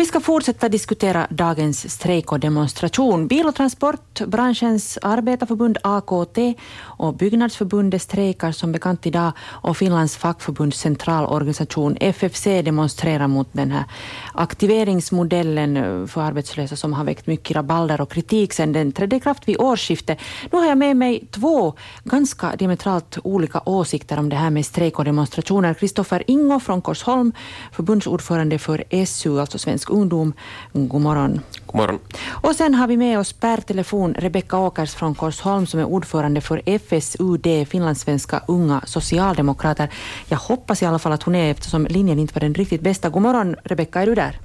Och vi ska fortsätta diskutera dagens strejk och demonstration. Bil och transportbranschens arbetarförbund AKT och Byggnadsförbundet strejkar som bekant idag och Finlands fackförbunds centralorganisation FFC demonstrerar mot den här aktiveringsmodellen för arbetslösa som har väckt mycket rabalder och kritik sedan den trädde i kraft vid årsskiftet. Nu har jag med mig två ganska diametralt olika åsikter om det här med strejk och demonstrationer. Kristoffer Ingo från Korsholm, förbundsordförande för SU, alltså Svensk Ungdom. God morgon. God morgon. Och sen har vi med oss per telefon Rebecka Åkers från Korsholm som är ordförande för FSUD, Finlandssvenska unga socialdemokrater. Jag hoppas i alla fall att hon är eftersom linjen inte var den riktigt bästa. God morgon Rebecka, är du där?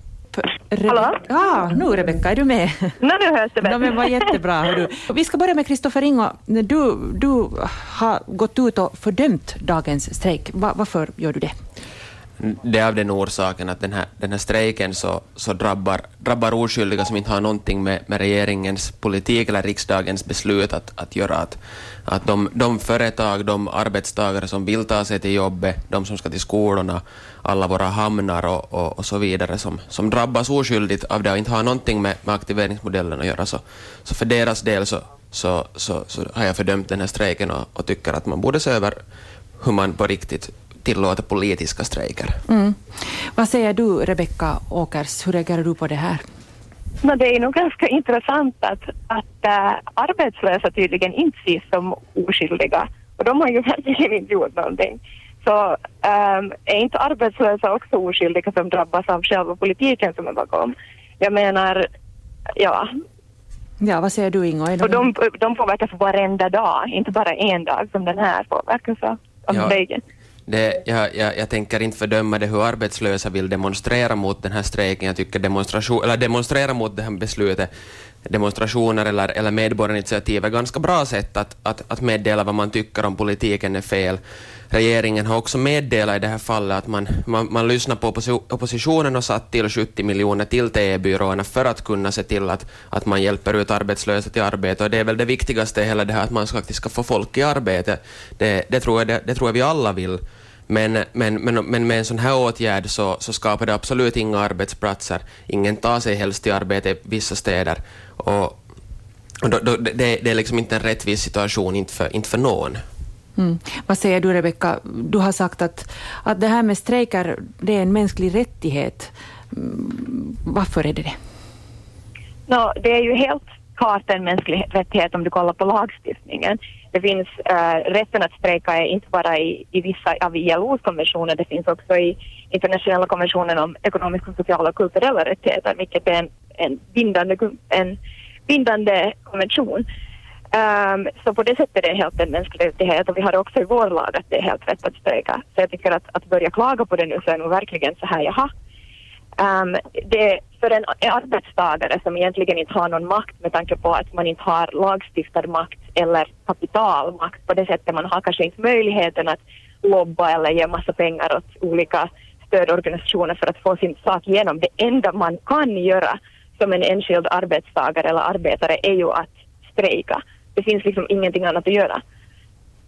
Rebe Hallå? Ja, nu Rebecka, är du med? No, nu hörs det bättre. No, men vad jättebra. Hördu. Vi ska börja med Kristoffer Ingo. Du, du har gått ut och fördömt dagens strejk. Va, varför gör du det? Det är av den orsaken att den här, den här strejken så, så drabbar, drabbar oskyldiga som inte har någonting med, med regeringens politik eller riksdagens beslut att, att göra. Att, att de, de företag, de arbetstagare som vill ta sig till jobbet, de som ska till skolorna, alla våra hamnar och, och, och så vidare som, som drabbas oskyldigt av det och inte har någonting med, med aktiveringsmodellen att göra. Så, så för deras del så, så, så, så har jag fördömt den här strejken och, och tycker att man borde se över hur man på riktigt tillåta politiska strejker. Mm. Vad säger du, Rebecka Åkers, hur reagerar du på det här? No, det är nog ganska intressant att, att äh, arbetslösa tydligen inte ses som oskyldiga och de har ju verkligen inte gjort någonting. Så ähm, är inte arbetslösa också oskyldiga som drabbas av själva politiken som är bakom? Jag menar, ja. Ja, vad säger du Ingo? Och de, de påverkas varenda dag, inte bara en dag som den här påverkas av, av ja. Det, jag, jag, jag, tänker inte fördöma det hur arbetslösa vill demonstrera mot den här strejken. Jag tycker demonstration, eller demonstrera mot det här beslutet, demonstrationer eller, eller medborgarinitiativ är ganska bra sätt att, att, att meddela vad man tycker om politiken är fel regeringen har också meddelat i det här fallet att man, man, man lyssnar på oppositionen och satt till 70 miljoner till TE-byråerna för att kunna se till att, att man hjälper ut arbetslösa till arbete. Och det är väl det viktigaste i hela det här att man faktiskt ska få folk i arbete. Det, det, tror, jag, det, det tror jag vi alla vill. Men, men, men, men med en sån här åtgärd så, så skapar det absolut inga arbetsplatser. Ingen tar sig helst till arbete i vissa städer. Och, och då, då, det, det är liksom inte en rättvis situation, inte för, inte för någon. Mm. Vad säger du, Rebecka? Du har sagt att, att det här med strejker det är en mänsklig rättighet. Mm, varför är det det? No, det är ju helt klart en mänsklig rättighet om du kollar på lagstiftningen. Det finns äh, rätten att strejka är inte bara i, i vissa av ILOs konventioner, det finns också i internationella konventionen om ekonomiska, sociala och kulturella rättigheter, vilket är en, en, bindande, en bindande konvention. Um, så på det sättet är det helt en mänsklig rättighet och vi har också i vår lag att det är helt rätt att strejka. Så jag tycker att, att börja klaga på det nu så är nog verkligen så här, jaha. Um, det, för en arbetstagare som egentligen inte har någon makt med tanke på att man inte har lagstiftad makt eller kapitalmakt på det sättet man har kanske inte möjligheten att lobba eller ge massa pengar åt olika stödorganisationer för att få sin sak igenom. Det enda man kan göra som en enskild arbetstagare eller arbetare är ju att strejka det finns liksom ingenting annat att göra.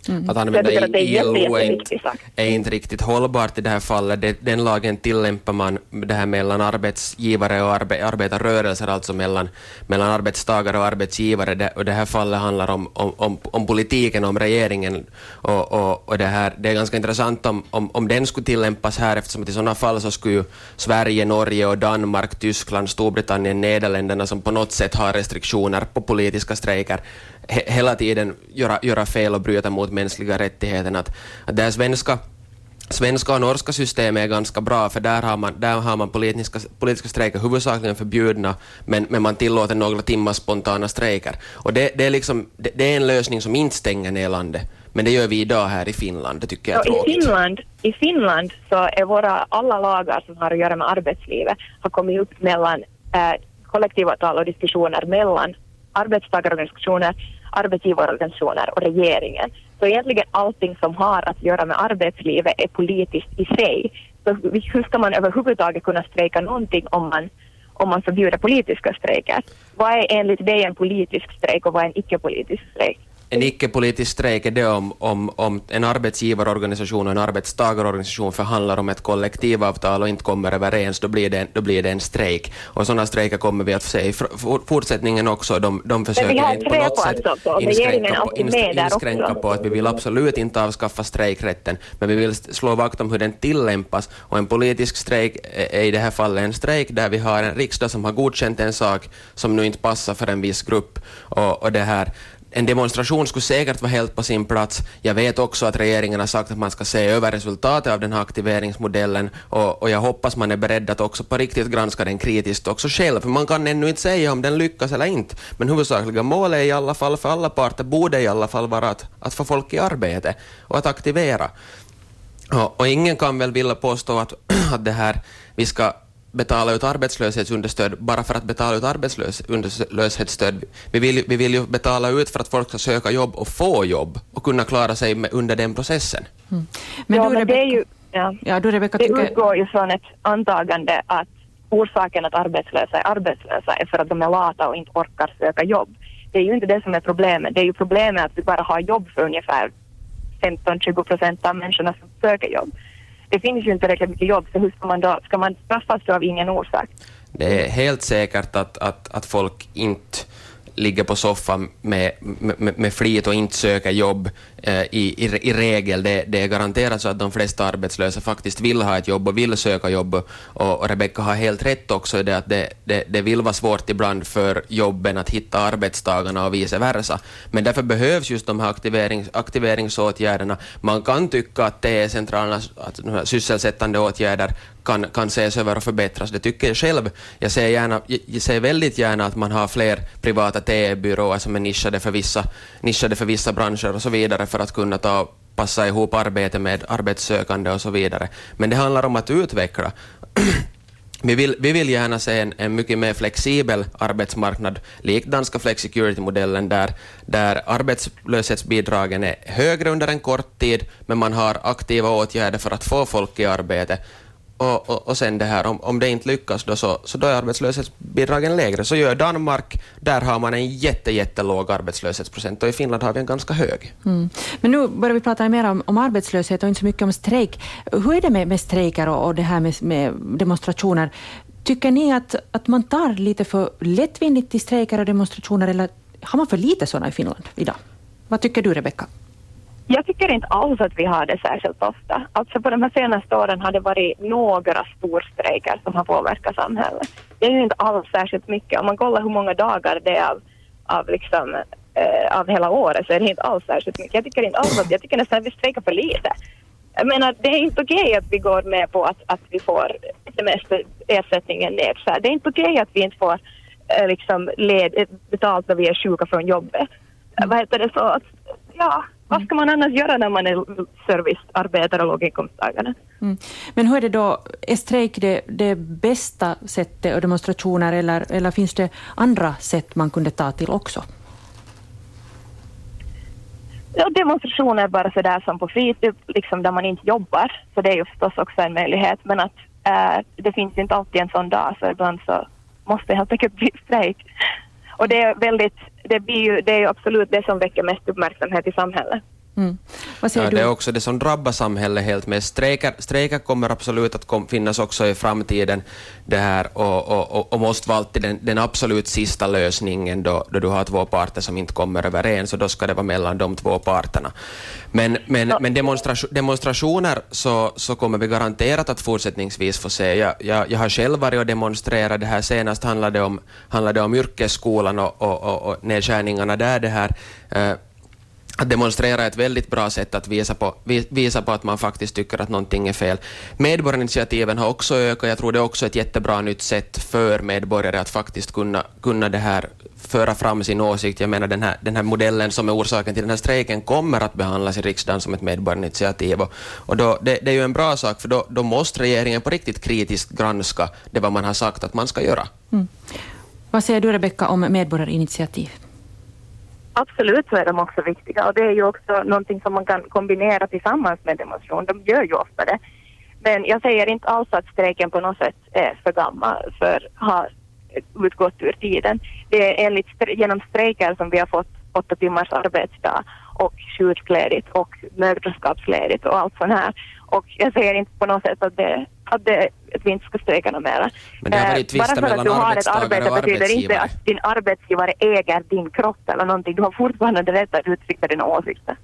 Mm. Att använda ILO är inte, är inte riktigt hållbart i det här fallet. Det, den lagen tillämpar man det här mellan arbetsgivare och arbe, arbetarrörelser, alltså mellan, mellan arbetstagare och arbetsgivare. Det, och det här fallet handlar om, om, om, om politiken, om regeringen. Och, och, och det, här, det är ganska intressant om, om, om den skulle tillämpas här, eftersom att i sådana fall så skulle ju Sverige, Norge och Danmark, Tyskland, Storbritannien, Nederländerna som på något sätt har restriktioner på politiska strejker he, hela tiden göra, göra fel och bryta mot mänskliga rättigheter. Att, att det här svenska Svenska och norska systemet är ganska bra, för där har man, där har man politiska, politiska strejker huvudsakligen förbjudna, men, men man tillåter några timmars spontana strejker. Och det, det, är liksom, det, det, är en lösning som inte stänger ner landet, men det gör vi idag här i Finland. Det tycker jag är tråkigt. I Finland, I Finland så är våra alla lagar som har att göra med arbetslivet har kommit upp mellan äh, kollektivavtal och diskussioner mellan arbetstagarorganisationer, arbetsgivarorganisationer och regeringen. Så egentligen allting som har att göra med arbetslivet är politiskt i sig. Så hur ska man överhuvudtaget kunna strejka någonting om man, om man förbjuder politiska strejker? Vad är enligt dig en politisk strejk och vad är en icke-politisk strejk? En icke-politisk strejk är det om, om, om en arbetsgivarorganisation och en arbetstagarorganisation förhandlar om ett kollektivavtal och inte kommer överens, då blir det en, då blir det en strejk. Och sådana strejker kommer vi att se i fortsättningen också. De, de försöker inte på något sätt inskränka, på, inskränka på att vi vill absolut inte avskaffa strejkrätten, men vi vill slå vakt om hur den tillämpas. Och en politisk strejk är i det här fallet en strejk där vi har en riksdag som har godkänt en sak som nu inte passar för en viss grupp. Och, och det här en demonstration skulle säkert vara helt på sin plats. Jag vet också att regeringen har sagt att man ska se över resultatet av den här aktiveringsmodellen och, och jag hoppas man är beredd att också på riktigt granska den kritiskt också själv. För man kan ännu inte säga om den lyckas eller inte. Men huvudsakliga målet i alla fall för alla parter borde i alla fall vara att, att få folk i arbete och att aktivera. Och, och ingen kan väl vilja påstå att, att det här, vi ska betala ut arbetslöshetsunderstöd bara för att betala ut arbetslöshetsstöd. Vi vill, vi vill ju betala ut för att folk ska söka jobb och få jobb och kunna klara sig med, under den processen. Mm. Men, ja, du, men det, är ju, ja, ja, du, Rebecca, det utgår ju från ett antagande att orsaken att arbetslösa är arbetslösa är för att de är lata och inte orkar söka jobb. Det är ju inte det som är problemet. Det är ju problemet att vi bara har jobb för ungefär 15-20 procent av människorna som söker jobb det finns ju inte tillräckligt mycket jobb, så hur ska man då, ska man straffas då av ingen orsak? Det är helt säkert att, att, att folk inte ligger på soffan med, med, med flit och inte söker jobb Eh, i, i, i, regel. Det, det är garanterat så att de flesta arbetslösa faktiskt vill ha ett jobb och vill söka jobb. Och, och Rebecka har helt rätt också i det att det, det, det vill vara svårt ibland för jobben att hitta arbetstagarna och vice versa. Men därför behövs just de här aktiverings, aktiveringsåtgärderna. Man kan tycka att det är centrala att sysselsättande åtgärder kan, kan ses över och förbättras. Det tycker jag själv. Jag ser, gärna, jag ser väldigt gärna att man har fler privata TE-byråer som är nischade för, vissa, nischade för vissa branscher och så vidare för att kunna ta passa ihop arbete med arbetssökande och så vidare. Men det handlar om att utveckla. Vi vill, vi vill gärna se en, en mycket mer flexibel arbetsmarknad, lik danska flexicurity-modellen, där, där arbetslöshetsbidragen är högre under en kort tid, men man har aktiva åtgärder för att få folk i arbete. Och, och, och, sen det här, om, om det inte lyckas då så, så då är arbetslöshetsbidragen lägre. Så gör Danmark, där har man en jätte, jättelåg arbetslöshetsprocent och i Finland har vi en ganska hög. Mm. Men nu börjar vi prata mer om, om arbetslöshet och inte så mycket om strejk. Hur är det med, med strejker och, och det här med, med demonstrationer? Tycker ni att, att man tar lite för lättvindigt till strejker och demonstrationer eller har man för lite sådana i Finland idag? Vad tycker du, Rebecka? Jag tycker inte alls att vi har det särskilt ofta. Alltså på de här senaste åren har det varit några storstrejker som har påverkat samhället. Det är ju inte alls särskilt mycket. Om man kollar hur många dagar det är av, av, liksom, eh, av hela året så är det inte alls särskilt mycket. Jag tycker inte alls att, jag tycker nästan att vi strejkar för lite. Jag menar, det är inte okej att vi går med på att, att vi får semesterersättningen nedsatt. Det är inte okej att vi inte får eh, liksom, led, betalt när vi är sjuka från jobbet. Mm. Vad heter det så? Att, ja, vad ska man annars göra när man är servicearbetare och låginkomsttagare? Mm. Men hur är det då, är strejk det, det bästa sättet och demonstrationer eller, eller finns det andra sätt man kunde ta till också? Ja, demonstrationer bara sådär som på fritid, liksom där man inte jobbar. Så det är ju förstås också en möjlighet. Men att äh, det finns inte alltid en sån dag, så ibland så måste det helt enkelt bli strejk. Och det är väldigt det, blir ju, det är ju absolut det som väcker mest uppmärksamhet i samhället. Mm. ja, det är också det som drabbar samhället helt mest. Strejker, strejker kommer absolut att kom, finnas också i framtiden det här, och, och, och, och måste vara alltid den, den, absolut sista lösningen då, då du har två parter som inte kommer överens och då ska det vara mellan de två parterna. Men, men, ja. men demonstration, demonstrationer så, så kommer vi garanterat att fortsättningsvis få se. Jag, jag, jag har själv varit och demonstrerat, det här senast handlade om, handlade om yrkesskolan och, och, och, och nedskärningarna där. Det här, eh, att demonstrera är ett väldigt bra sätt att visa på, visa på att man faktiskt tycker att någonting är fel. Medborgarinitiativen har också ökat. Jag tror det är också ett jättebra nytt sätt för medborgare att faktiskt kunna, kunna det här föra fram sin åsikt. Jag menar den här, den här modellen som är orsaken till den här strejken kommer att behandlas i riksdagen som ett medborgarinitiativ. Och, och då, det, det, är ju en bra sak, för då, då måste regeringen på riktigt kritiskt granska det vad man har sagt att man ska göra. Mm. Vad säger du, Rebecka, om medborgarinitiativ? Absolut så är de också viktiga och det är ju också någonting som man kan kombinera tillsammans med demonstration. De gör ju ofta det. Men jag säger inte alls att strejken på något sätt är för gammal för att ha utgått ur tiden. Det är enligt, genom strejker som vi har fått åtta timmars arbetsdag och sjukledigt och mödraskapsledigt och allt sånt här. Och jag säger inte på något sätt att, det, att, det, att vi inte ska strejka något mera. Men det har varit eh, Bara för att du har ett arbete betyder inte att din arbetsgivare äger din kropp eller någonting. Du har fortfarande rätt att uttrycka dina åsikter.